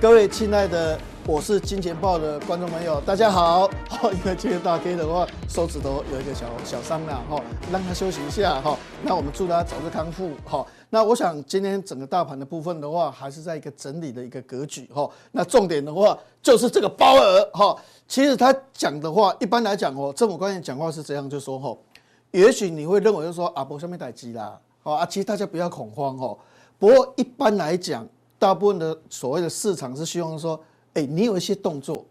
各位亲爱的，我是金钱豹的观众朋友，大家好。因为今天大 K 的话，手指头有一个小小伤了哈，让他休息一下哈。那我们祝他早日康复哈。那我想今天整个大盘的部分的话，还是在一个整理的一个格局哈。那重点的话就是这个包额哈。其实他讲的话，一般来讲哦，政府官员讲话是这样，就说哈，也许你会认为就说啊，没什么代志啦，好啊，其实大家不要恐慌哦。不过一般来讲，大部分的所谓的市场是希望说，哎，你有一些动作，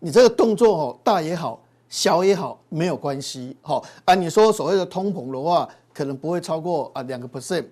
你这个动作哦，大也好，小也好，没有关系，好啊。你说所谓的通膨的话，可能不会超过啊两个 percent。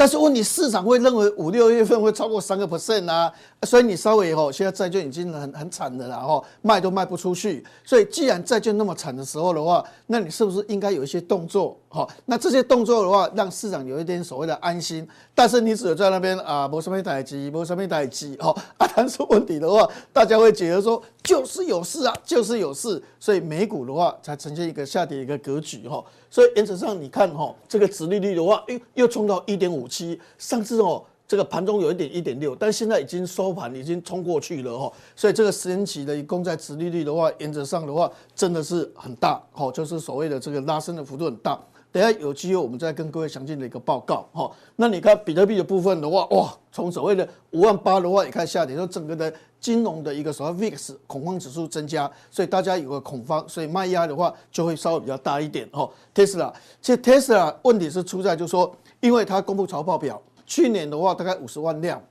但是问题，市场会认为五六月份会超过三个 percent 啊，所以你稍微吼，现在债券已经很很惨的了吼，卖都卖不出去。所以既然债券那么惨的时候的话，那你是不是应该有一些动作？好，那这些动作的话，让市场有一点所谓的安心。但是你只有在那边啊，没什么代志，没什么代志，哦啊，但是问题的话，大家会觉得说就是有事啊，就是有事，所以美股的话才呈现一个下跌一个格局哈。所以原则上你看哈，这个殖利率的话，哎，又冲到一点五七。上次哦，这个盘中有一点一点六，但现在已经收盘，已经冲过去了哈。所以这个十年期的公债殖利率的话，原则上的话真的是很大，哈，就是所谓的这个拉升的幅度很大。等下有机会我们再跟各位详尽的一个报告哈。那你看比特币的部分的话，哇，从所谓的五万八的话也开始下跌，说整个的。金融的一个所谓 VIX 恐慌指数增加，所以大家有个恐慌，所以卖压的话就会稍微比较大一点哦。Tesla，其实 Tesla 问题是出在就是说，因为他公布财报表，去年的话大概五十万辆，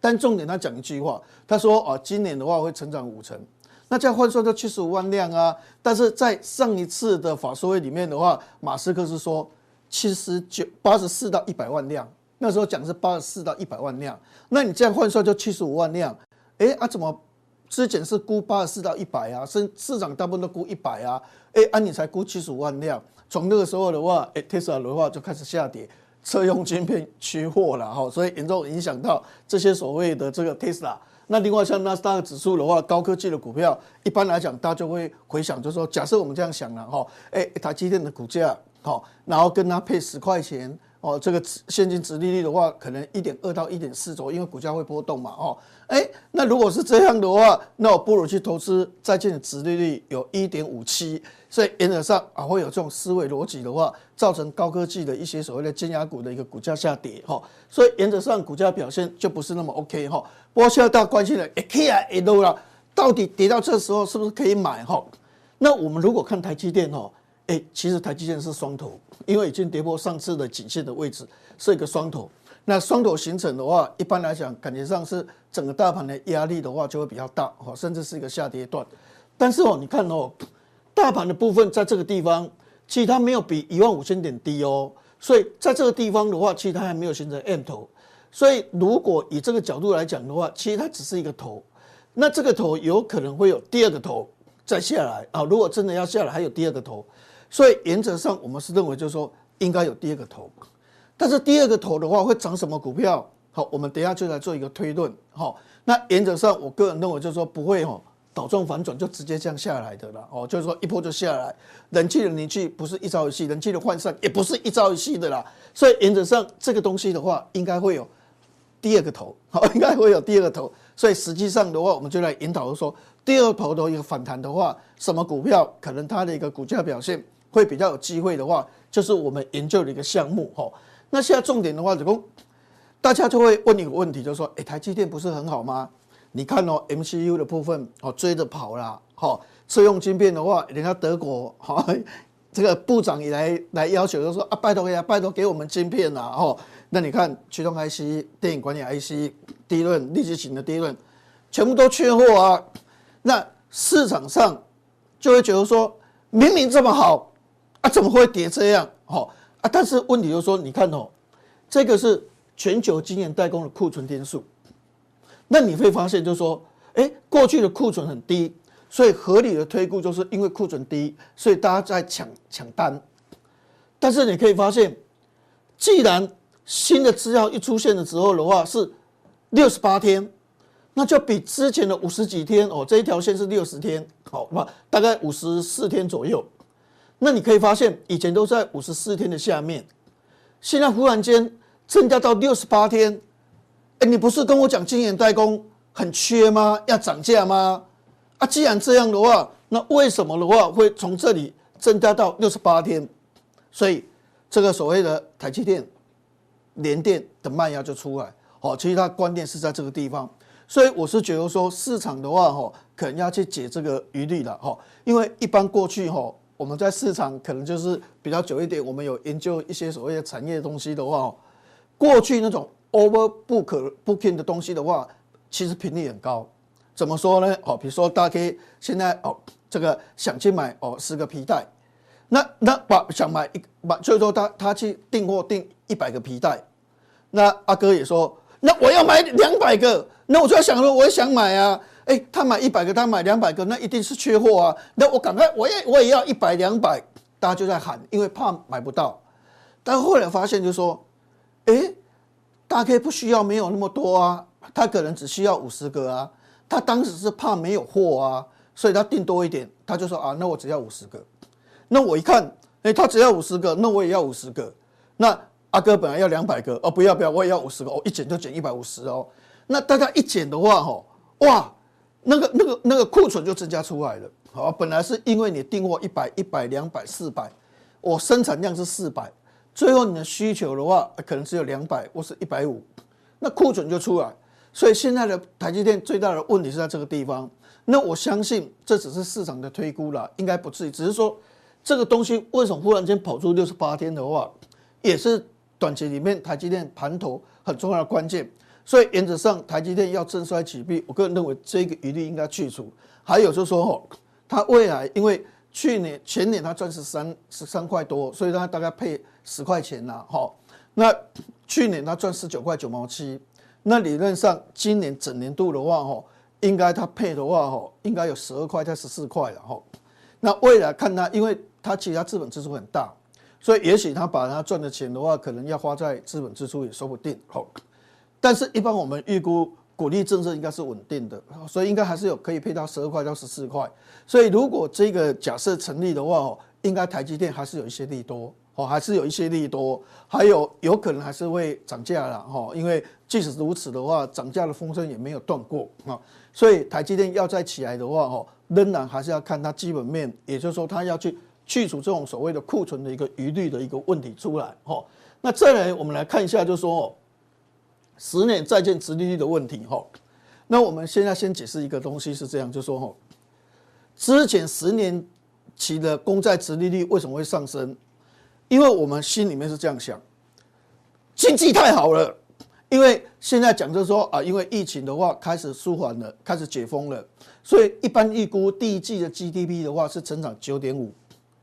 但重点他讲一句话，他说啊，今年的话会成长五成，那这样换算到七十五万辆啊。但是在上一次的法说会里面的话，马斯克是说七十九八十四到一百万辆，那时候讲是八十四到一百万辆，那你这样换算就七十五万辆。哎啊，怎么之前是估八十四到一百啊？市市场大部分都估一百啊。哎，啊你才估七十五万辆，从那个时候的话，哎，Tesla 的话就开始下跌，车用晶片缺货了哈，所以严重影响到这些所谓的这个 Tesla。那另外像纳斯达克指数的话，高科技的股票，一般来讲大家就会回想，就是说，假设我们这样想了哈，哎，台积电的股价好，然后跟它配十块钱。哦，这个现金殖利率的话，可能一点二到一点四左右，因为股价会波动嘛。哦，哎，那如果是这样的话，那我不如去投资债券的殖利率有一点五七，所以原则上啊，会有这种思维逻辑的话，造成高科技的一些所谓的尖牙股的一个股价下跌。哈，所以原则上股价表现就不是那么 OK。哈，不过现在大家关心的，哎，K I L 了，到底跌到这时候是不是可以买？哈，那我们如果看台积电，哈。哎，其实台积电是双头，因为已经跌破上次的颈线的位置，是一个双头。那双头形成的话，一般来讲，感觉上是整个大盘的压力的话就会比较大，哈，甚至是一个下跌段。但是哦，你看哦，大盘的部分在这个地方，其实它没有比一万五千点低哦，所以在这个地方的话，其实它还没有形成 M 头。所以如果以这个角度来讲的话，其实它只是一个头，那这个头有可能会有第二个头再下来啊。如果真的要下来，还有第二个头。所以原则上，我们是认为就是说应该有第二个头，但是第二个头的话会涨什么股票？好，我们等一下就来做一个推论。好，那原则上，我个人认为就是说不会哦，倒转反转就直接这样下来的了。哦，就是说一波就下来，人气的凝聚不是一朝一夕，人气的涣散也不是一朝一夕的啦。所以原则上这个东西的话，应该会有第二个头，好，应该会有第二个头。所以实际上的话，我们就来引导说，第二头的一个反弹的话，什么股票可能它的一个股价表现？会比较有机会的话，就是我们研究的一个项目哈。那现在重点的话，子工大家就会问一个问题，就是说，哎，台积电不是很好吗？你看哦，MCU 的部分哦追着跑了，哈，车用晶片的话，人家德国哈这个部长也来来要求，就说啊，拜托呀，拜托给我们晶片呐，哈。那你看驱动 IC、电影管理 IC、DRAM、立即型的 DRAM，全部都缺货啊。那市场上就会觉得说，明明这么好。啊，怎么会跌这样？哦，啊，但是问题就是说，你看哦，这个是全球晶圆代工的库存天数，那你会发现就是说，哎，过去的库存很低，所以合理的推估就是因为库存低，所以大家在抢抢单。但是你可以发现，既然新的资料一出现的时候的话是六十八天，那就比之前的五十几天哦，这一条线是六十天，好，那大概五十四天左右。那你可以发现，以前都在五十四天的下面，现在忽然间增加到六十八天。哎，你不是跟我讲晶圆代工很缺吗？要涨价吗？啊，既然这样的话，那为什么的话会从这里增加到六十八天？所以这个所谓的台积电、联电的卖压就出来。哦，其实它关键是在这个地方。所以我是觉得说，市场的话，哈，可能要去解这个疑虑了，哈。因为一般过去，哈，我们在市场可能就是比较久一点，我们有研究一些所谓的产业东西的话，过去那种 overbook booking 的东西的话，其实频率很高。怎么说呢？哦，比如说大家可以现在哦，这个想去买哦十个皮带，那那把想买一把，所以说他他去订货订一百个皮带，那阿哥也说，那我要买两百个，那我就要想说，我也想买啊，哎，他买一百个，他买两百个，那一定是缺货啊，那我赶快，我也我也要一百两百，大家就在喊，因为怕买不到，但后来发现就是说，哎，大概不需要没有那么多啊，他可能只需要五十个啊。他当时是怕没有货啊，所以他订多一点，他就说啊，那我只要五十个。那我一看，哎，他只要五十个，那我也要五十个。那阿哥本来要两百个，哦，不要不要，我也要五十个，哦，一减就减一百五十哦。那大家一减的话，吼，哇，那个那个那个库存就增加出来了。好，本来是因为你订货一百、一百、两百、四百，我生产量是四百，最后你的需求的话，可能只有两百或是一百五，那库存就出来。所以现在的台积电最大的问题是在这个地方。那我相信这只是市场的推估啦，应该不至于。只是说这个东西为什么忽然间跑出六十八天的话，也是短期里面台积电盘头很重要的关键。所以原则上台积电要振衰起弊，我个人认为这个疑虑应该去除。还有就是说哦，它未来因为去年前年它赚十三十三块多，所以它大概配十块钱啦。哈。那去年它赚十九块九毛七。那理论上，今年整年度的话，吼，应该它配的话，吼，应该有十二块到十四块了，吼。那未来看它，因为它其他资本支出很大，所以也许它把它赚的钱的话，可能要花在资本支出也说不定，吼。但是，一般我们预估股利政策应该是稳定的，所以应该还是有可以配到十二块到十四块。所以，如果这个假设成立的话，哦，应该台积电还是有一些利多。哦，还是有一些利多，还有有可能还是会涨价了哈。因为即使如此的话，涨价的风声也没有断过啊。所以台积电要再起来的话，哈，仍然还是要看它基本面，也就是说，它要去去除这种所谓的库存的一个疑虑的一个问题出来。哈，那再来我们来看一下，就是说十年债券殖利率的问题。哈，那我们现在先解释一个东西是这样，就是说哈，之前十年期的公债殖利率为什么会上升？因为我们心里面是这样想，经济太好了。因为现在讲就是说啊，因为疫情的话开始舒缓了，开始解封了，所以一般预估第一季的 GDP 的话是成长九点五，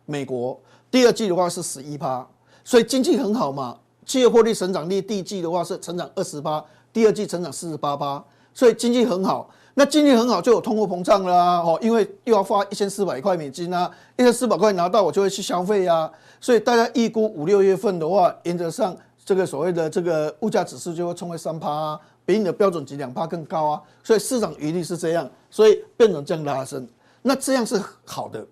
美国第二季的话是十一趴，所以经济很好嘛。企业获利成长率第一季的话是成长二十八，第二季成长四十八趴，所以经济很好。那经济很好就有通货膨胀了啊，哦，因为又要花一千四百块美金啊，一千四百块拿到我就会去消费啊。所以大家预估五六月份的话，原则上这个所谓的这个物价指数就会冲回三趴啊，比你的标准值两趴更高啊。所以市场预率是这样，所以变成这样拉升。那这样是好的，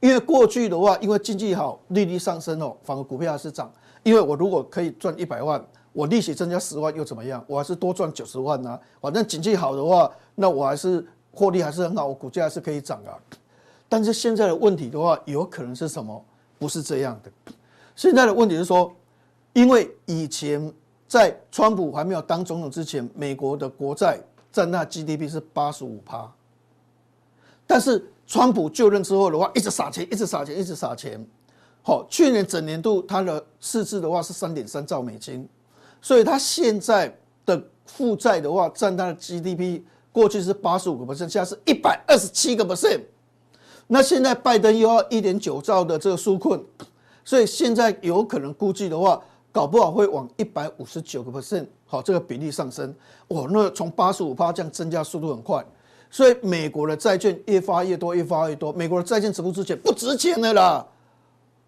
因为过去的话，因为经济好，利率上升哦，反而股票还是涨。因为我如果可以赚一百万，我利息增加十万又怎么样？我还是多赚九十万啊。反正经济好的话，那我还是获利还是很好，我股价还是可以涨啊。但是现在的问题的话，有可能是什么？不是这样的，现在的问题是说，因为以前在川普还没有当总统之前，美国的国债占那 GDP 是八十五趴，但是川普就任之后的话，一直撒钱，一直撒钱，一直撒钱。好，去年整年度它的市值的话是三点三兆美金，所以它现在的负债的话占它的 GDP 过去是八十五个 percent，现在是一百二十七个 percent。那现在拜登又要一点九兆的这个纾困，所以现在有可能估计的话，搞不好会往一百五十九个 percent，好，这个比例上升，哇，那从八十五趴这样增加速度很快，所以美国的债券越发越多，越发越多，美国的债券值不值钱，不值钱了啦，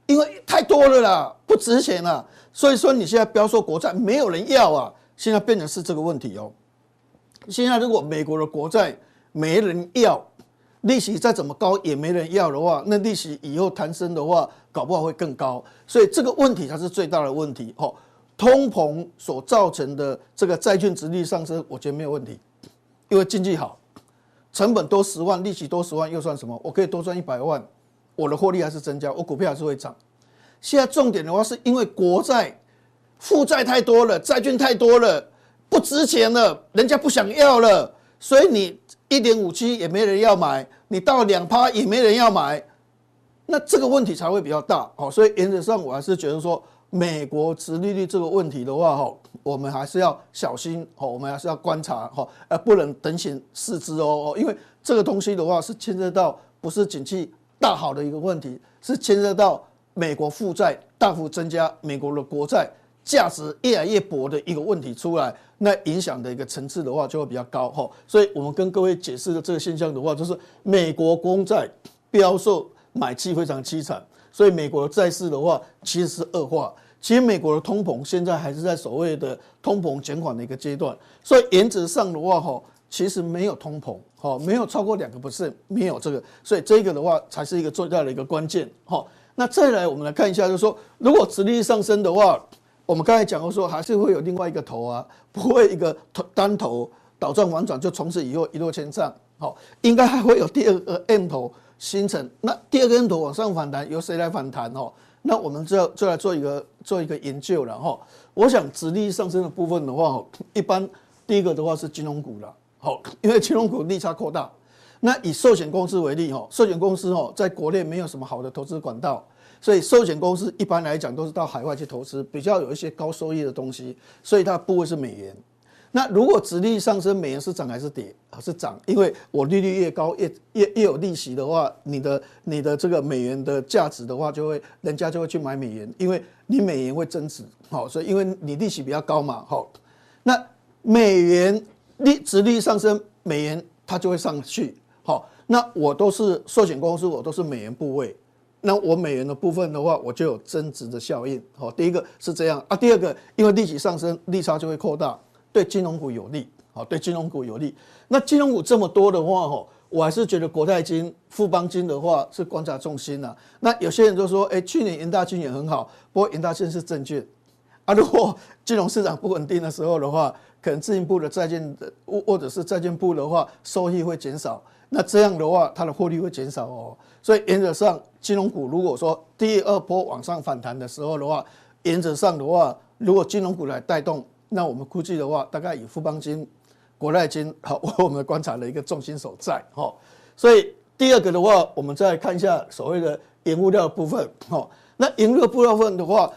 因为太多了啦，不值钱了，所以说你现在不要说国债，没有人要啊，现在变成是这个问题哦，现在如果美国的国债没人要。利息再怎么高也没人要的话，那利息以后弹升的话，搞不好会更高。所以这个问题才是最大的问题。哦，通膨所造成的这个债券殖利率上升，我觉得没有问题。因为经济好，成本多十万，利息多十万又算什么？我可以多赚一百万，我的获利还是增加，我股票还是会涨。现在重点的话，是因为国债负债太多了，债券太多了，不值钱了，人家不想要了，所以你一点五七也没人要买，你到两趴也没人要买，那这个问题才会比较大。好，所以原则上我还是觉得说，美国殖利率这个问题的话，哈，我们还是要小心，哈，我们还是要观察，哈，而不能等闲视之哦，因为这个东西的话是牵涉到不是景气大好的一个问题，是牵涉到。美国负债大幅增加，美国的国债价值越来越薄的一个问题出来，那影响的一个层次的话就会比较高哈。所以我们跟各位解释的这个现象的话，就是美国公债标售买气非常凄惨，所以美国的债市的话其实是恶化。其实美国的通膨现在还是在所谓的通膨减缓的一个阶段，所以原则上的话哈，其实没有通膨哈，没有超过两个不是没有这个，所以这个的话才是一个最大的一个关键哈。那再来，我们来看一下，就是说，如果殖利率上升的话，我们刚才讲过说，还是会有另外一个头啊，不会一个头单头倒转反转就从此以后一落千丈，好，应该还会有第二个 M 头形成。那第二个 M 头往上反弹，由谁来反弹哦？那我们就就来做一个做一个研究了哈。我想殖利率上升的部分的话，一般第一个的话是金融股了，好，因为金融股利差扩大。那以寿险公司为例，哈，寿险公司哦，在国内没有什么好的投资管道，所以寿险公司一般来讲都是到海外去投资，比较有一些高收益的东西，所以它的部位是美元。那如果殖利率上升，美元是涨还是跌？是涨，因为我利率越高，越越越有利息的话，你的你的这个美元的价值的话，就会人家就会去买美元，因为你美元会增值，好，所以因为你利息比较高嘛，好，那美元利殖利率上升，美元它就会上去。好，那我都是寿险公司，我都是美元部位，那我美元的部分的话，我就有增值的效应。好，第一个是这样啊，第二个因为利息上升，利差就会扩大，对金融股有利。好，对金融股有利。那金融股这么多的话，哈，我还是觉得国泰金、富邦金的话是观察重心呐。那有些人就说，哎，去年银大金也很好，不过银大金是证券啊，如果金融市场不稳定的时候的话，可能自营部的债券的或或者是债券部的话，收益会减少。那这样的话，它的获利会减少哦。所以原则上，金融股如果说第二波往上反弹的时候的话，原则上的话，如果金融股来带动，那我们估计的话，大概以富邦金、国泰金好，我们观察的一个重心所在哈。所以第二个的话，我们再看一下所谓的原物料部分哈。那原物料部分的话，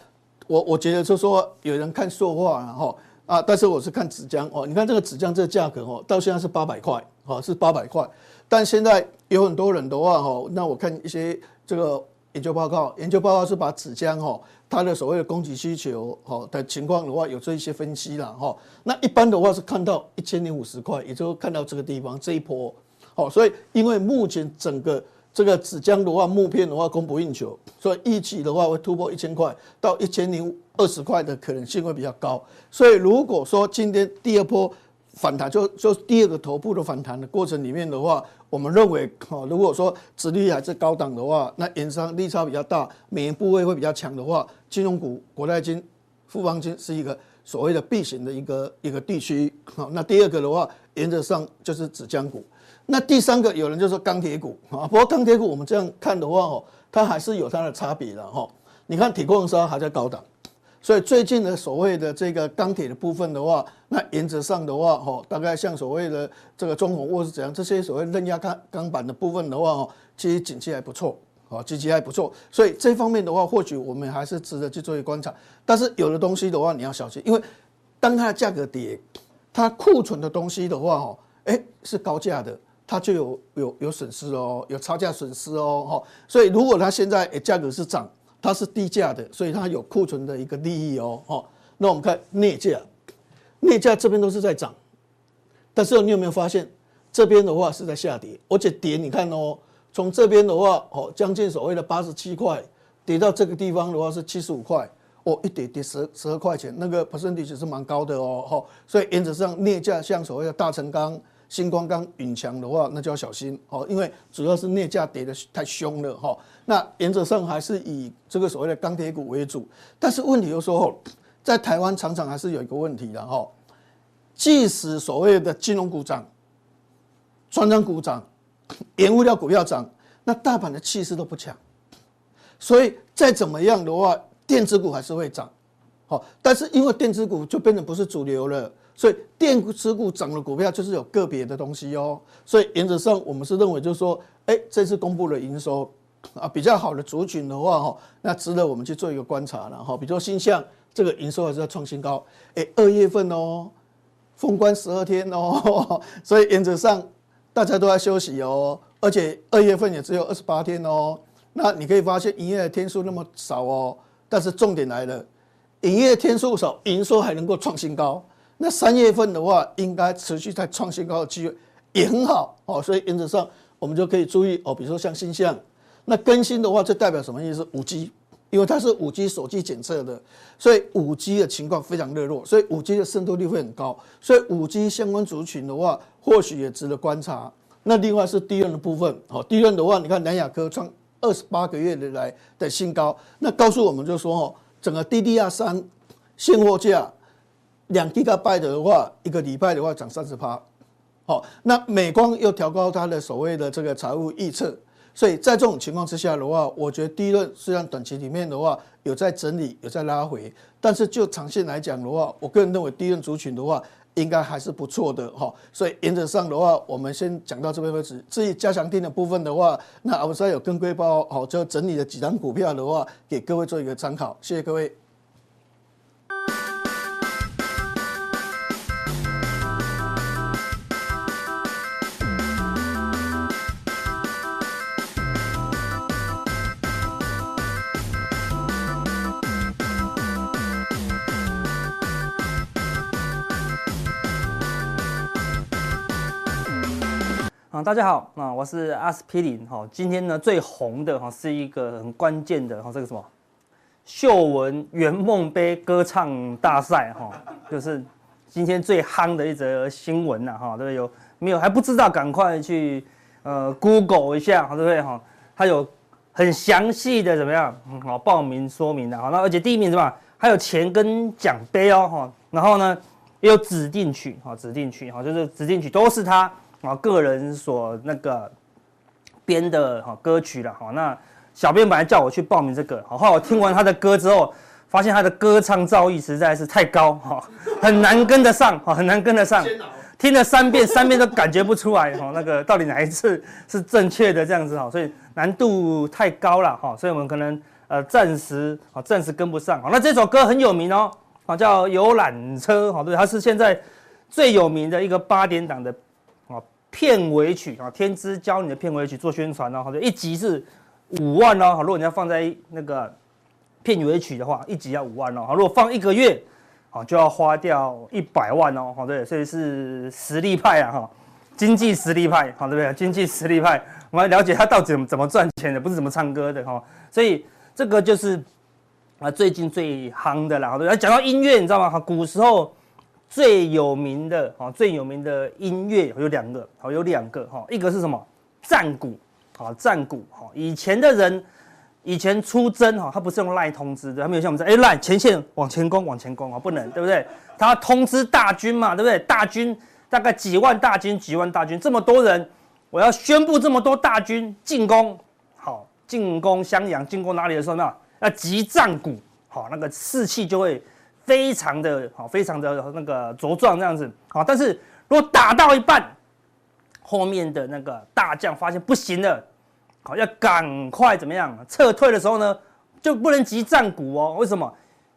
我我觉得就是说有人看塑化哈啊，但是我是看纸浆哦。你看这个纸浆这个价格哦，到现在是八百块哦，是八百块。但现在有很多人的话，哈，那我看一些这个研究报告，研究报告是把纸浆哈，它的所谓的供给需求哈的情况的话，有做一些分析了哈。那一般的话是看到一千零五十块，也就看到这个地方这一波，好，所以因为目前整个这个纸浆的话，木片的话供不应求，所以预期的话会突破一千块到一千零二十块的可能性会比较高。所以如果说今天第二波反弹，就就第二个头部的反弹的过程里面的话，我们认为，哈，如果说殖利率还是高档的话，那衍生利差比较大，美元部位会比较强的话，金融股、国泰金、富邦金是一个所谓的避险的一个一个地区。好，那第二个的话，原则上就是纸浆股。那第三个，有人就说钢铁股啊，不过钢铁股我们这样看的话，哦，它还是有它的差别的哈。你看铁矿砂还在高档。所以最近的所谓的这个钢铁的部分的话，那原则上的话，哈，大概像所谓的这个中鸿或是怎样，这些所谓韧压钢钢板的部分的话，哈，其实景气还不错，啊，景气还不错。所以这方面的话，或许我们还是值得去做一观察。但是有的东西的话，你要小心，因为当它的价格跌，它库存的东西的话，哈，哎，是高价的，它就有有有损失哦，有差价损失哦，哈。所以如果它现在价格是涨。它是低价的，所以它有库存的一个利益哦。哦，那我们看镍价，镍价这边都是在涨，但是你有没有发现这边的话是在下跌？而且跌，你看哦，从这边的话，哦，将近所谓的八十七块，跌到这个地方的话是七十五块，哦，一跌跌十十二块钱，那个 percentage 是蛮高的哦。哈，所以原则上镍价像所谓的大成钢。新光钢、允强的话，那就要小心哦，因为主要是镍价跌得太凶了哈。那原则上还是以这个所谓的钢铁股为主，但是问题就是说，在台湾常常还是有一个问题的哈。即使所谓的金融股涨，传产股涨，盐物料股票涨，那大盘的气势都不强，所以再怎么样的话，电子股还是会涨。好，但是因为电子股就变成不是主流了，所以电子股涨的股票就是有个别的东西哦。所以原则上我们是认为就是说，哎，这次公布的营收啊比较好的族群的话，哈，那值得我们去做一个观察了哈。比如说新象这个营收还是要创新高，哎，二月份哦，封关十二天哦，所以原则上大家都在休息哦，而且二月份也只有二十八天哦。那你可以发现营业的天数那么少哦，但是重点来了。营业天数少，营收还能够创新高，那三月份的话，应该持续在创新高的机会也很好哦，所以原则上我们就可以注意哦，比如说像新象，那更新的话，这代表什么意思？五 G，因为它是五 G 手机检测的，所以五 G 的情况非常热络，所以五 G 的渗透率会很高，所以五 G 相关族群的话，或许也值得观察。那另外是低润的部分，哦，低润的话，你看南亚科创二十八个月的来的新高，那告诉我们就说哦。整个 DDR 三现货价两 GigaByte 的话，一个礼拜的话涨三十趴，好，那美光又调高它的所谓的这个财务预测，所以在这种情况之下的话，我觉得第一轮虽然短期里面的话有在整理，有在拉回，但是就长线来讲的话，我个人认为第一轮族群的话应该还是不错的哈，所以原则上的话，我们先讲到这边为止。至于加强錠的部分的话，那我们现在有跟规包好，就整理了几张股票的话，给各位做一个参考。谢谢各位。大家好，啊，我是阿司匹林哈。今天呢，最红的哈是一个很关键的哈，这个什么秀文圆梦杯歌唱大赛哈，就是今天最夯的一则新闻呐哈。对，有没有还不知道？赶快去呃 Google 一下，对不对哈？它有很详细的怎么样？好，报名说明的哈。那而且第一名是吧？还有钱跟奖杯哦哈。然后呢，也有指定曲哈，指定曲哈，就是指定曲都是他。啊，个人所那个编的哈歌曲了哈，那小编本来叫我去报名这个，好，后来我听完他的歌之后，发现他的歌唱造诣实在是太高哈，很难跟得上哈，很难跟得上，听了三遍，三遍都感觉不出来哈，那个到底哪一次是正确的这样子哈，所以难度太高了哈，所以我们可能呃暂时啊暂时跟不上。好，那这首歌很有名哦，啊叫游览车，好对，它是现在最有名的一个八点档的。片尾曲啊，天之骄女的片尾曲做宣传哦，好，一集是五万哦，好，如果你要放在那个片尾曲的话，一集要五万哦，好，如果放一个月，好，就要花掉一百万哦，好，对，所以是实力派啊，哈，经济实力派，好，对不对？经济实力派，我们来了解他到底怎么怎么赚钱的，不是怎么唱歌的哈，所以这个就是啊最近最夯的啦，对，讲到音乐，你知道吗？哈，古时候。最有名的哈，最有名的音乐有两个，好，有两个哈，一个是什么？战鼓，好，战鼓哈。以前的人，以前出征哈，他不是用赖通知的，他没有像我们这，哎赖前线往前攻，往前攻啊，不能，对不对？他通知大军嘛，对不对？大军大概几万大军，几万大军，这么多人，我要宣布这么多大军进攻，好，进攻襄阳，进攻哪里的时候呢？要击战鼓，好，那个士气就会。非常的好，非常的那个茁壮这样子好，但是如果打到一半，后面的那个大将发现不行了，好，要赶快怎么样撤退的时候呢，就不能击战鼓哦。为什么？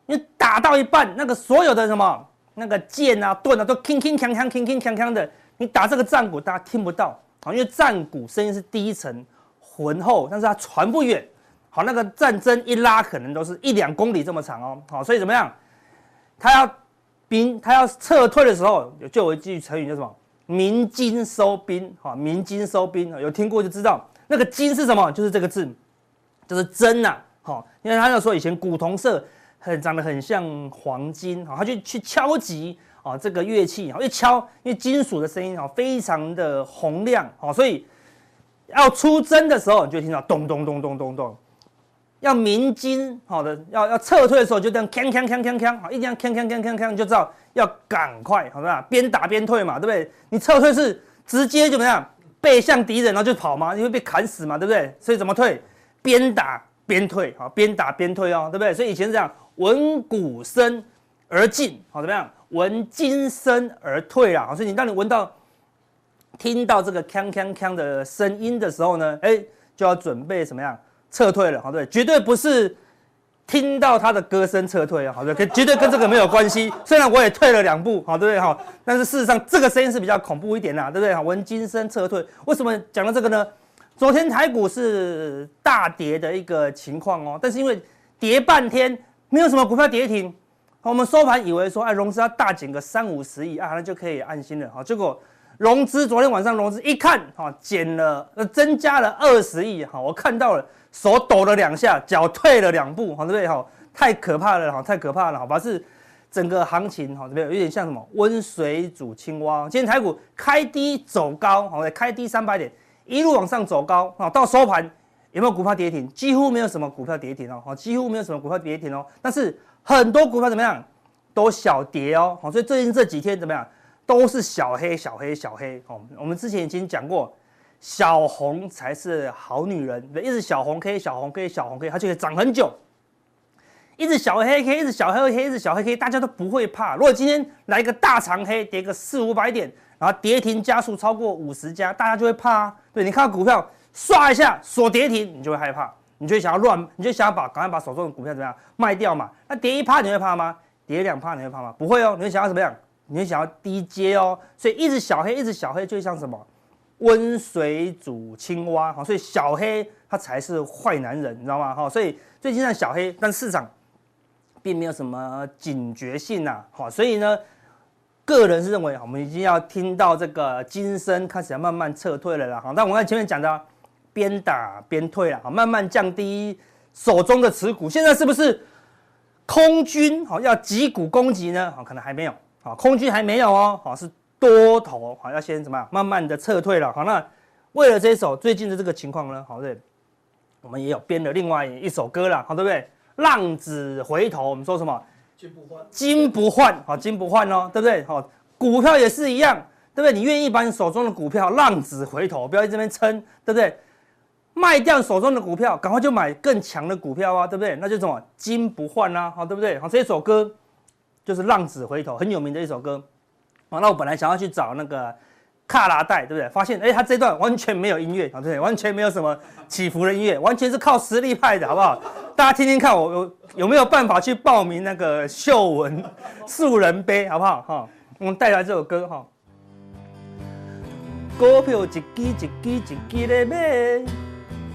因为打到一半，那个所有的什么那个剑啊、盾啊都铿铿锵锵、铿铿锵锵的，你打这个战鼓，大家听不到啊，因为战鼓声音是低沉浑厚，但是它传不远。好，那个战争一拉，可能都是一两公里这么长哦。好，所以怎么样？他要兵，他要撤退的时候，有就有一句成语叫什么“鸣金收兵”哈，“鸣金收兵”有听过就知道，那个“金”是什么？就是这个字，就是针呐，好，因为他要说以前古铜色很长得很像黄金，哈，他就去敲击啊这个乐器，好，一敲，因为金属的声音啊非常的洪亮，好，所以要出征的时候，你就听到咚咚咚咚咚咚。要鸣金，好的，要要撤退的时候就这样锵锵锵锵锵，好，一定要锵锵锵锵锵，就知道要赶快，好吧？边打边退嘛，对不对？你撤退是直接怎么样？背向敌人然后就跑嘛？你会被砍死嘛，对不对？所以怎么退？边打边退，好，边打边退哦，对不对？所以以前是这样，闻鼓声而进，好，怎么样？闻金声而退啦，所以你当你闻到、听到这个锵锵锵的声音的时候呢，哎，就要准备什么样？撤退了，好，对，绝对不是。听到他的歌声撤退啊，好的，跟绝对跟这个没有关系。虽然我也退了两步，好，对不对？好，但是事实上这个声音是比较恐怖一点啦，对不对？好，闻金声撤退，为什么讲到这个呢？昨天台股是大跌的一个情况哦，但是因为跌半天没有什么股票跌停，我们收盘以为说，哎，融资要大减个三五十亿啊，那就可以安心了。好，结果融资昨天晚上融资一看，哈，减了，呃，增加了二十亿，哈，我看到了。手抖了两下，脚退了两步，好，对不对？哈，太可怕了，哈，太可怕了，好吧？是整个行情，好，这边有点像什么温水煮青蛙。今天台股开低走高，好，开低三百点，一路往上走高，好，到收盘有没有股票跌停？几乎没有什么股票跌停哦，好，几乎没有什么股票跌停哦。但是很多股票怎么样？都小跌哦，好，所以最近这几天怎么样？都是小黑，小黑，小黑。哦，我们之前已经讲过。小红才是好女人，一直小红 K，小红 K，小红 K，它就可以涨很久。一直小黑 K，一直小黑 K，一直小黑 K，大家都不会怕。如果今天来一个大长黑，跌个四五百点，然后跌停家数超过五十家，大家就会怕啊。对，你看到股票刷一下锁跌停，你就会害怕，你就会想要乱，你就想要把赶快把手中的股票怎么样卖掉嘛。那跌一趴你会怕吗？跌两趴你会怕吗？不会哦，你会想要怎么样？你会想要低接哦。所以一直小黑，一直小黑，就像什么？温水煮青蛙，哈，所以小黑他才是坏男人，你知道吗？哈，所以最近在小黑，但市场并没有什么警觉性呐，好，所以呢，个人是认为，我们已经要听到这个金声开始要慢慢撤退了啦，哈，但我们前面讲的边打边退了，哈，慢慢降低手中的持股，现在是不是空军好要击鼓攻击呢？好，可能还没有，好，空军还没有哦，好是。多头好，要先怎么样？慢慢的撤退了。好，那为了这一首最近的这个情况呢，好对，我们也有编了另外一首歌了，好对不对？浪子回头，我们说什么？金不换，金不换，好，金不换哦，对不对？好，股票也是一样，对不对？你愿意把你手中的股票浪子回头，不要在这边撑，对不对？卖掉手中的股票，赶快就买更强的股票啊，对不对？那就什么？金不换啊，好，对不对？好，这一首歌就是浪子回头，很有名的一首歌。那我本来想要去找那个卡拉带，对不对？发现哎，他这段完全没有音乐，对不对？完全没有什么起伏的音乐，完全是靠实力派的，好不好？大家听听看，我有有没有办法去报名那个秀文素人杯，好不好？哈，我们带来这首歌哈。股票一支一支一支的买，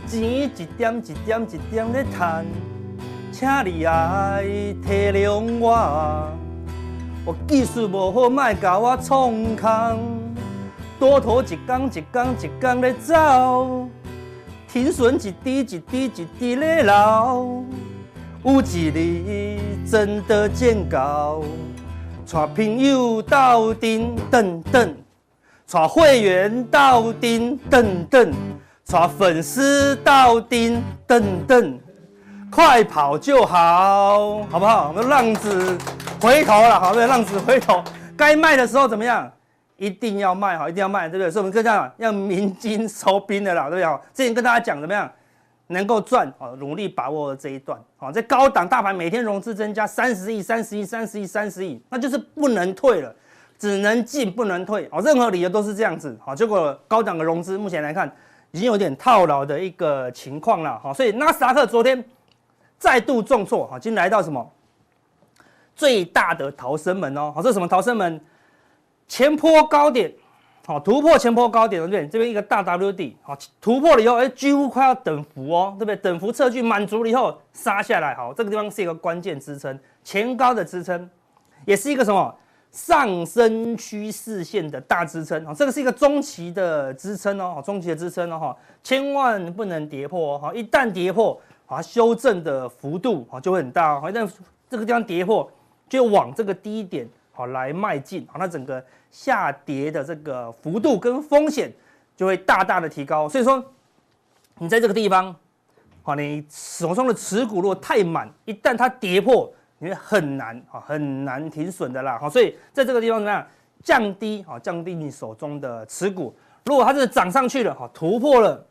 钱一点一点一点的赚，请你爱体谅我。我技术无好，莫甲我创空。多头一天一天一天咧走，停损一滴一滴一滴咧流。有一日真的见高，带朋友到顶等等，带会员到顶等等，带粉丝到顶等等。快跑就好，好不好？那浪子回头了，好，对，浪子回头，该卖的时候怎么样？一定要卖，好，一定要卖，对不对？所以我们跟大家，要鸣金收兵的啦，对不对？好，之前跟大家讲怎么样，能够赚，好，努力把握这一段，好，在高档大盘每天融资增加三十亿、三十亿、三十亿、三十亿，那就是不能退了，只能进不能退，好，任何理由都是这样子，好，结果高档的融资目前来看已经有点套牢的一个情况了，好，所以纳斯达克昨天。再度重挫，好，今天来到什么最大的逃生门哦？好，这是什么逃生门？前坡高点，好，突破前坡高点，对不对？这边一个大 W 底，好，突破了以后，哎，几乎快要等幅哦，对不对？等幅测距满足了以后，杀下来，好，这个地方是一个关键支撑，前高的支撑，也是一个什么上升趋势线的大支撑，啊，这个是一个中期的支撑哦，中期的支撑哦，哈，千万不能跌破哦，好，一旦跌破。啊，修正的幅度啊就会很大，好，但这个地方跌破，就往这个低点好来迈进，好，那整个下跌的这个幅度跟风险就会大大的提高。所以说，你在这个地方，好，你手中的持股如果太满，一旦它跌破，你会很难啊，很难停损的啦。好，所以在这个地方怎么样降低啊，降低你手中的持股。如果它是涨上去了，哈，突破了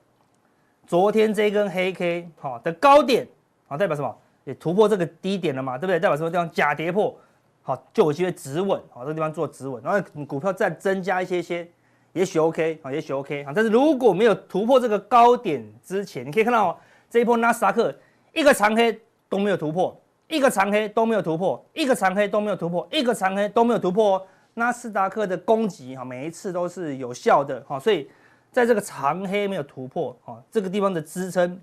昨天这根黑 K 好的高点，好，代表什么？也突破这个低点了嘛，对不对？代表什么地方假跌破，好，就有机会止稳，好，这个地方做止稳，然后股票再增加一些些，也许 OK，好，也许 OK，好，但是如果没有突破这个高点之前，你可以看到这一波纳斯达克一个长黑都没有突破，一个长黑都没有突破，一个长黑都没有突破，一个长黑都没有突破，纳斯达克的攻击哈，每一次都是有效的，哈，所以在这个长黑没有突破，哈，这个地方的支撑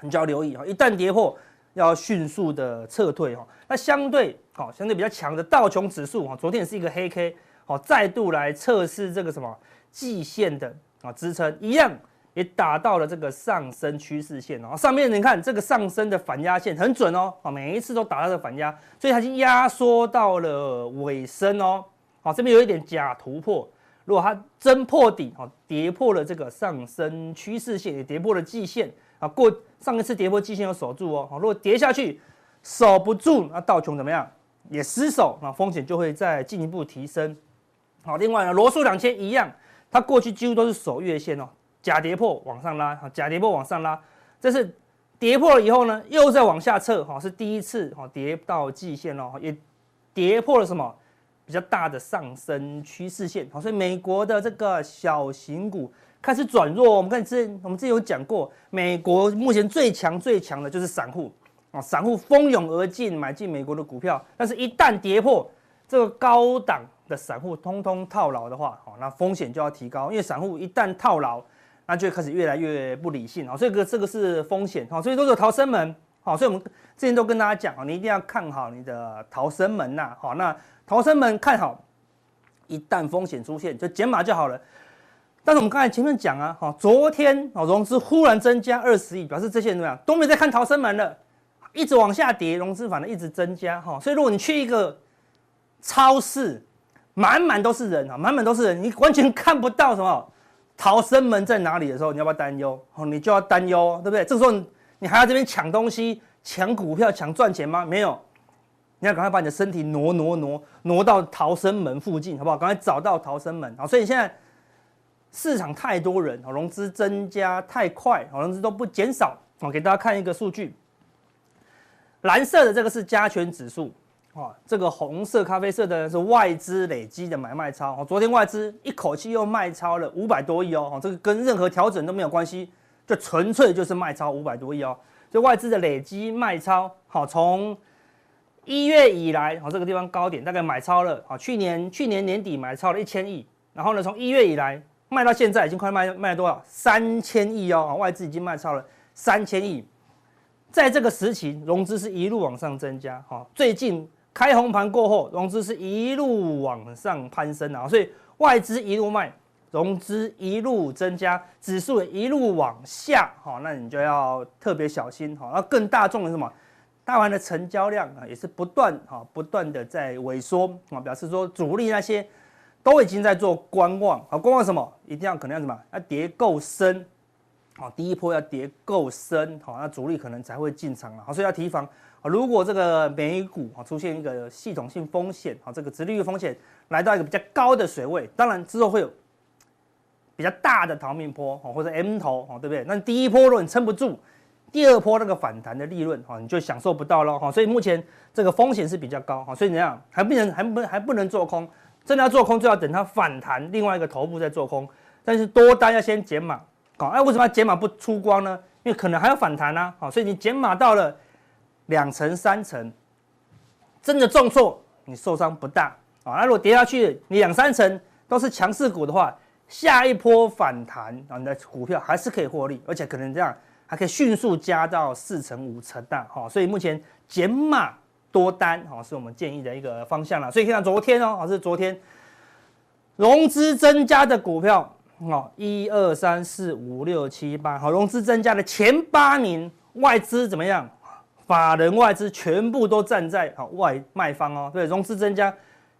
你就要留意，哈，一旦跌破。要迅速的撤退哈，那相对好，相对比较强的道琼指数哈，昨天也是一个黑 K，好，再度来测试这个什么季线的啊支撑，一样也打到了这个上升趋势线哦。上面你看这个上升的反压线很准哦，啊，每一次都打到这个反压，所以它已经压缩到了尾声哦。好，这边有一点假突破，如果它真破底，哦，跌破了这个上升趋势线，也跌破了季线。啊，过上一次跌破季线有守住哦，好如果跌下去守不住，那道琼怎么样？也失守，那风险就会再进一步提升。好，另外呢，罗素两千一样，它过去几乎都是守月线哦，假跌破往上拉，假跌破往上拉，这是跌破了以后呢，又再往下撤，哈，是第一次哈跌到季线哦，也跌破了什么比较大的上升趋势线，好，所以美国的这个小型股。开始转弱，我们看之前我们之前有讲过，美国目前最强最强的就是散户。啊，散户蜂拥而进买进美国的股票，但是一旦跌破这个高档的散户通通套牢的话，好，那风险就要提高，因为散户一旦套牢，那就开始越来越不理性。啊，所以这个这个是风险。好，所以都是逃生门。好，所以我们之前都跟大家讲啊，你一定要看好你的逃生门呐，好，那逃生门看好，一旦风险出现就减码就好了。但是我们刚才前面讲啊，哈，昨天哦融资忽然增加二十亿，表示这些人怎么样都没在看逃生门了，一直往下跌，融资反而一直增加哈，所以如果你去一个超市，满满都是人啊，满满都是人，你完全看不到什么逃生门在哪里的时候，你要不要担忧？哦，你就要担忧，对不对？这时候你还要这边抢东西、抢股票、抢赚钱吗？没有，你要赶快把你的身体挪挪挪挪到逃生门附近，好不好？赶快找到逃生门啊！所以你现在。市场太多人，融资增加太快，融资都不减少。我给大家看一个数据，蓝色的这个是加权指数，这个红色、咖啡色的是外资累积的买卖超。昨天外资一口气又卖超了五百多亿哦，这个跟任何调整都没有关系，就纯粹就是卖超五百多亿哦。所以外资的累积卖超，好，从一月以来，好，这个地方高点大概买超了，好，去年去年年底买超了一千亿，然后呢，从一月以来。卖到现在已经快卖卖了多少？三千亿哦，外资已经卖超了三千亿。在这个时期，融资是一路往上增加。哈，最近开红盘过后，融资是一路往上攀升啊，所以外资一路卖，融资一路增加，指数一路往下。哈，那你就要特别小心。哈，那更大众的是什么？大盘的成交量啊，也是不断哈不断的在萎缩啊，表示说主力那些。都已经在做观望好，观望什么？一定要可能要什么？要跌够深，好，第一波要跌够深，好，那主力可能才会进场了，好，所以要提防。如果这个美股啊出现一个系统性风险，好，这个殖利率风险来到一个比较高的水位，当然之后会有比较大的逃命波，或者 M 头，对不对？那第一波如果你撑不住，第二波那个反弹的利润，你就享受不到了，所以目前这个风险是比较高，所以怎样还不能还不还不能做空。真的要做空，就要等它反弹，另外一个头部再做空。但是多单要先减码，好，哎，为什么要减码不出光呢？因为可能还要反弹呢，好，所以你减码到了两成、三成，真的重挫，你受伤不大，啊，那如果跌下去，你两三成都是强势股的话，下一波反弹，啊，你的股票还是可以获利，而且可能这样还可以迅速加到四成、五成的，好，所以目前减码。多单哦，是我们建议的一个方向了，所以看到昨天哦，是昨天融资增加的股票哦，一二三四五六七八，好，融资增加的前八名，外资怎么样？法人外资全部都站在好外卖方哦，对，融资增加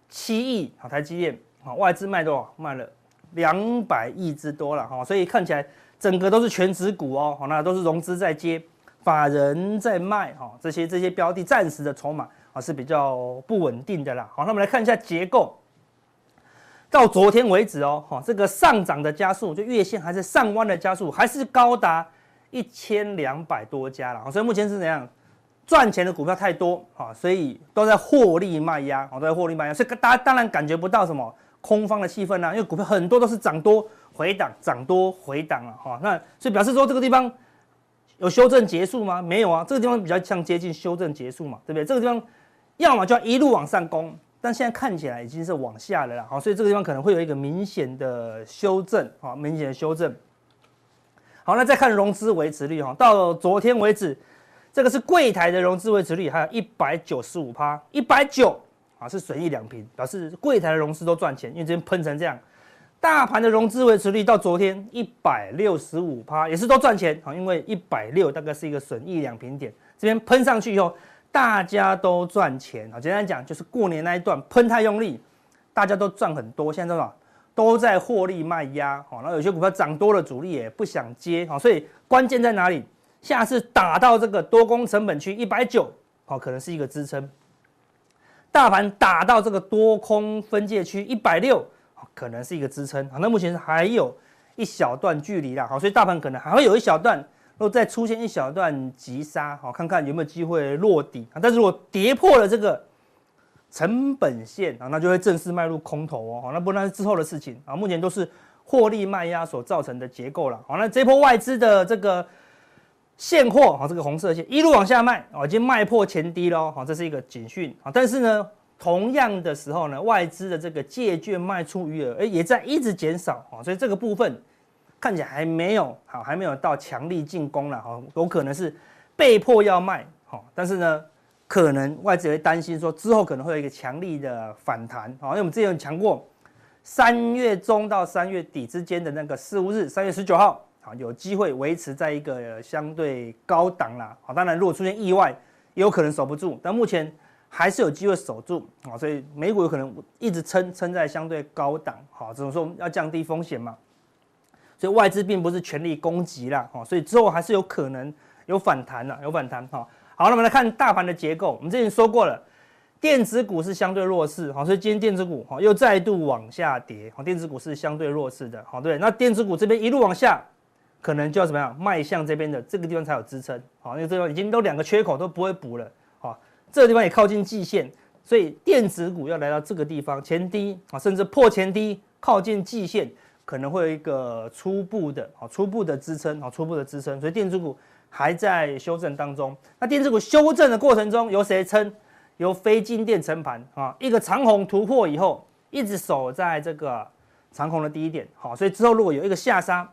七亿，好，台积电好，外资卖多少？卖了两百亿之多了哈，所以看起来整个都是全值股哦，好，那都是融资在接。法人在卖哈，这些这些标的暂时的筹码啊是比较不稳定的啦。好，那我们来看一下结构。到昨天为止哦，哈，这个上涨的加速就月线还是上弯的加速还是高达一千两百多家了，所以目前是怎样？赚钱的股票太多啊，所以都在获利卖压，都在获利卖压，所以大家当然感觉不到什么空方的气氛啦，因为股票很多都是涨多回档，涨多回档了哈，那所以表示说这个地方有修正结束吗？没有啊，这个地方比较像接近修正结束嘛，对不对？这个地方要么就要一路往上攻，但现在看起来已经是往下了啦，好，所以这个地方可能会有一个明显的修正啊，明显的修正。好，那再看融资维持率哈，到昨天为止。这个是柜台的融资维持率，还有一百九十五趴，一百九啊是损益两平，表示柜台的融资都赚钱，因为今天喷成这样。大盘的融资维持率到昨天一百六十五趴，也是都赚钱啊，因为一百六大概是一个损益两平点，这边喷上去以后，大家都赚钱啊。简单讲就是过年那一段喷太用力，大家都赚很多，现在多少都在获利卖压，好，然后有些股票涨多了，主力也不想接，好，所以关键在哪里？下次打到这个多空成本区一百九，好，可能是一个支撑。大盘打到这个多空分界区一百六，可能是一个支撑。好，那目前还有一小段距离啦，好，所以大盘可能还会有一小段，如果再出现一小段急杀，好，看看有没有机会落底啊。但是如果跌破了这个成本线啊，那就会正式迈入空头哦。好，那不然是之后的事情啊。目前都是获利卖压所造成的结构了。好，那这波外资的这个。现货啊，这个红色线一路往下卖啊，已经卖破前低喽，好，这是一个警讯啊。但是呢，同样的时候呢，外资的这个借券卖出余额，也在一直减少啊，所以这个部分看起来还没有好，还没有到强力进攻了哈，有可能是被迫要卖哈。但是呢，可能外资会担心说之后可能会有一个强力的反弹啊，因为我们之前有讲过，三月中到三月底之间的那个四五日，三月十九号。啊，有机会维持在一个相对高档啦。好，当然如果出现意外，也有可能守不住，但目前还是有机会守住啊。所以美股有可能一直撑撑在相对高档。好，只能说要降低风险嘛。所以外资并不是全力攻击啦。哈，所以之后还是有可能有反弹啦，有反弹。哈，好，那我们来看大盘的结构。我们之前说过了，电子股是相对弱势。好，所以今天电子股哈又再度往下跌。好，电子股是相对弱势的。好，对，那电子股这边一路往下。可能就要怎么样迈向这边的这个地方才有支撑，好，因为这地方已经都两个缺口都不会补了，这个地方也靠近季线，所以电子股要来到这个地方前低啊，甚至破前低靠近季线，可能会有一个初步的啊初步的支撑啊初步的支撑，所以电子股还在修正当中。那电子股修正的过程中，由谁撑？由非金电撑盘啊，一个长虹突破以后，一直守在这个长虹的低点，好，所以之后如果有一个下杀。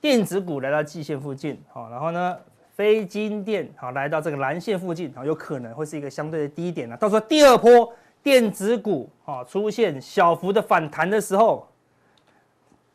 电子股来到季线附近，好，然后呢，非金电好来到这个蓝线附近，好，有可能会是一个相对的低点了。到时候第二波电子股啊出现小幅的反弹的时候，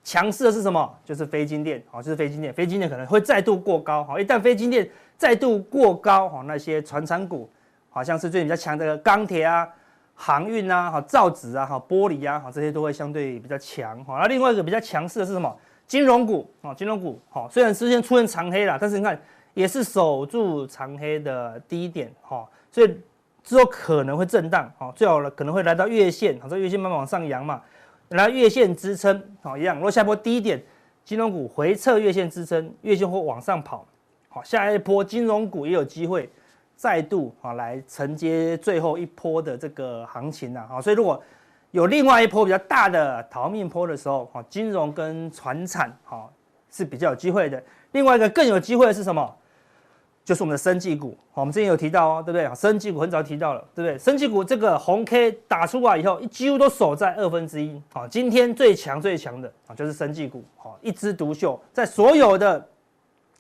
强势的是什么？就是非金电，好，就是非金电，非金电可能会再度过高，好，一旦非金电再度过高，好，那些传产股好像是最近比较强的钢铁啊、航运啊、好造纸啊、好玻璃啊，好这些都会相对比较强，好，那另外一个比较强势的是什么？金融股啊，金融股好，虽然之前出现长黑了，但是你看也是守住长黑的低点哈，所以之后可能会震荡，好，最好了可能会来到月线，好，这月线慢慢往上扬嘛，来月线支撑，好一样，如果下波低点，金融股回撤月线支撑，月线会往上跑，好，下一波金融股也有机会再度啊来承接最后一波的这个行情呐，好，所以如果有另外一波比较大的逃命波的时候，哈，金融跟传产，哈，是比较有机会的。另外一个更有机会的是什么？就是我们的生技股，我们之前有提到哦，对不对？生技股很早提到了，对不对？生技股这个红 K 打出来以后，几乎都守在二分之一，好，今天最强最强的啊，就是生技股，好，一枝独秀，在所有的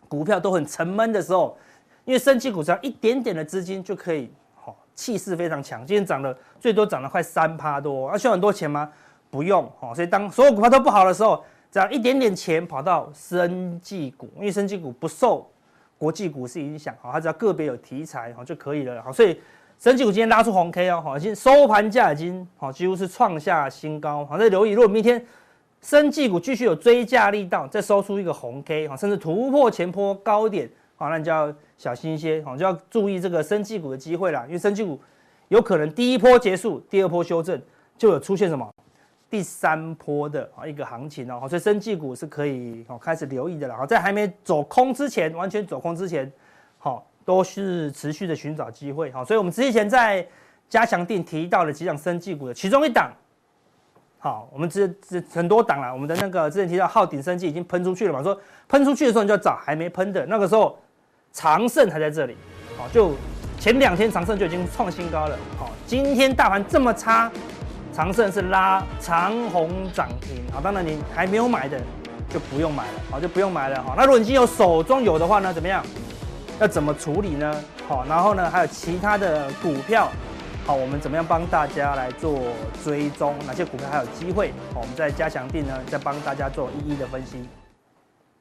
股票都很沉闷的时候，因为生技股只要一点点的资金就可以。好气势非常强，今天涨了最多涨了快三趴多，要、需要很多钱吗？不用，好，所以当所有股票都不好的时候，只要一点点钱跑到生技股，因为生技股不受国际股市影响，好，它只要个别有题材，好就可以了，好，所以生技股今天拉出红 K 哦，好，已经收盘价已经好几乎是创下新高，好，再留意，如果明天生技股继续有追价力道，再收出一个红 K，好，甚至突破前波高点。好，那你就要小心一些，好，就要注意这个生技股的机会啦。因为生技股有可能第一波结束，第二波修正，就有出现什么第三波的啊一个行情哦，所以生技股是可以哦开始留意的了。在还没走空之前，完全走空之前，好都是持续的寻找机会好。所以我们之前在加强定提到了几档生技股的其中一档，好，我们之之很多档了，我们的那个之前提到浩鼎生技已经喷出去了嘛，说喷出去的时候你就要找还没喷的，那个时候长胜还在这里，好就。前两天长胜就已经创新高了，好，今天大盘这么差，长盛是拉长虹涨停，啊，当然你还没有买的就不用买了，好，就不用买了，好，那如果你已经有手中有的话呢，怎么样？要怎么处理呢？好，然后呢，还有其他的股票，好，我们怎么样帮大家来做追踪？哪些股票还有机会？好，我们再加强定呢，再帮大家做一一的分析。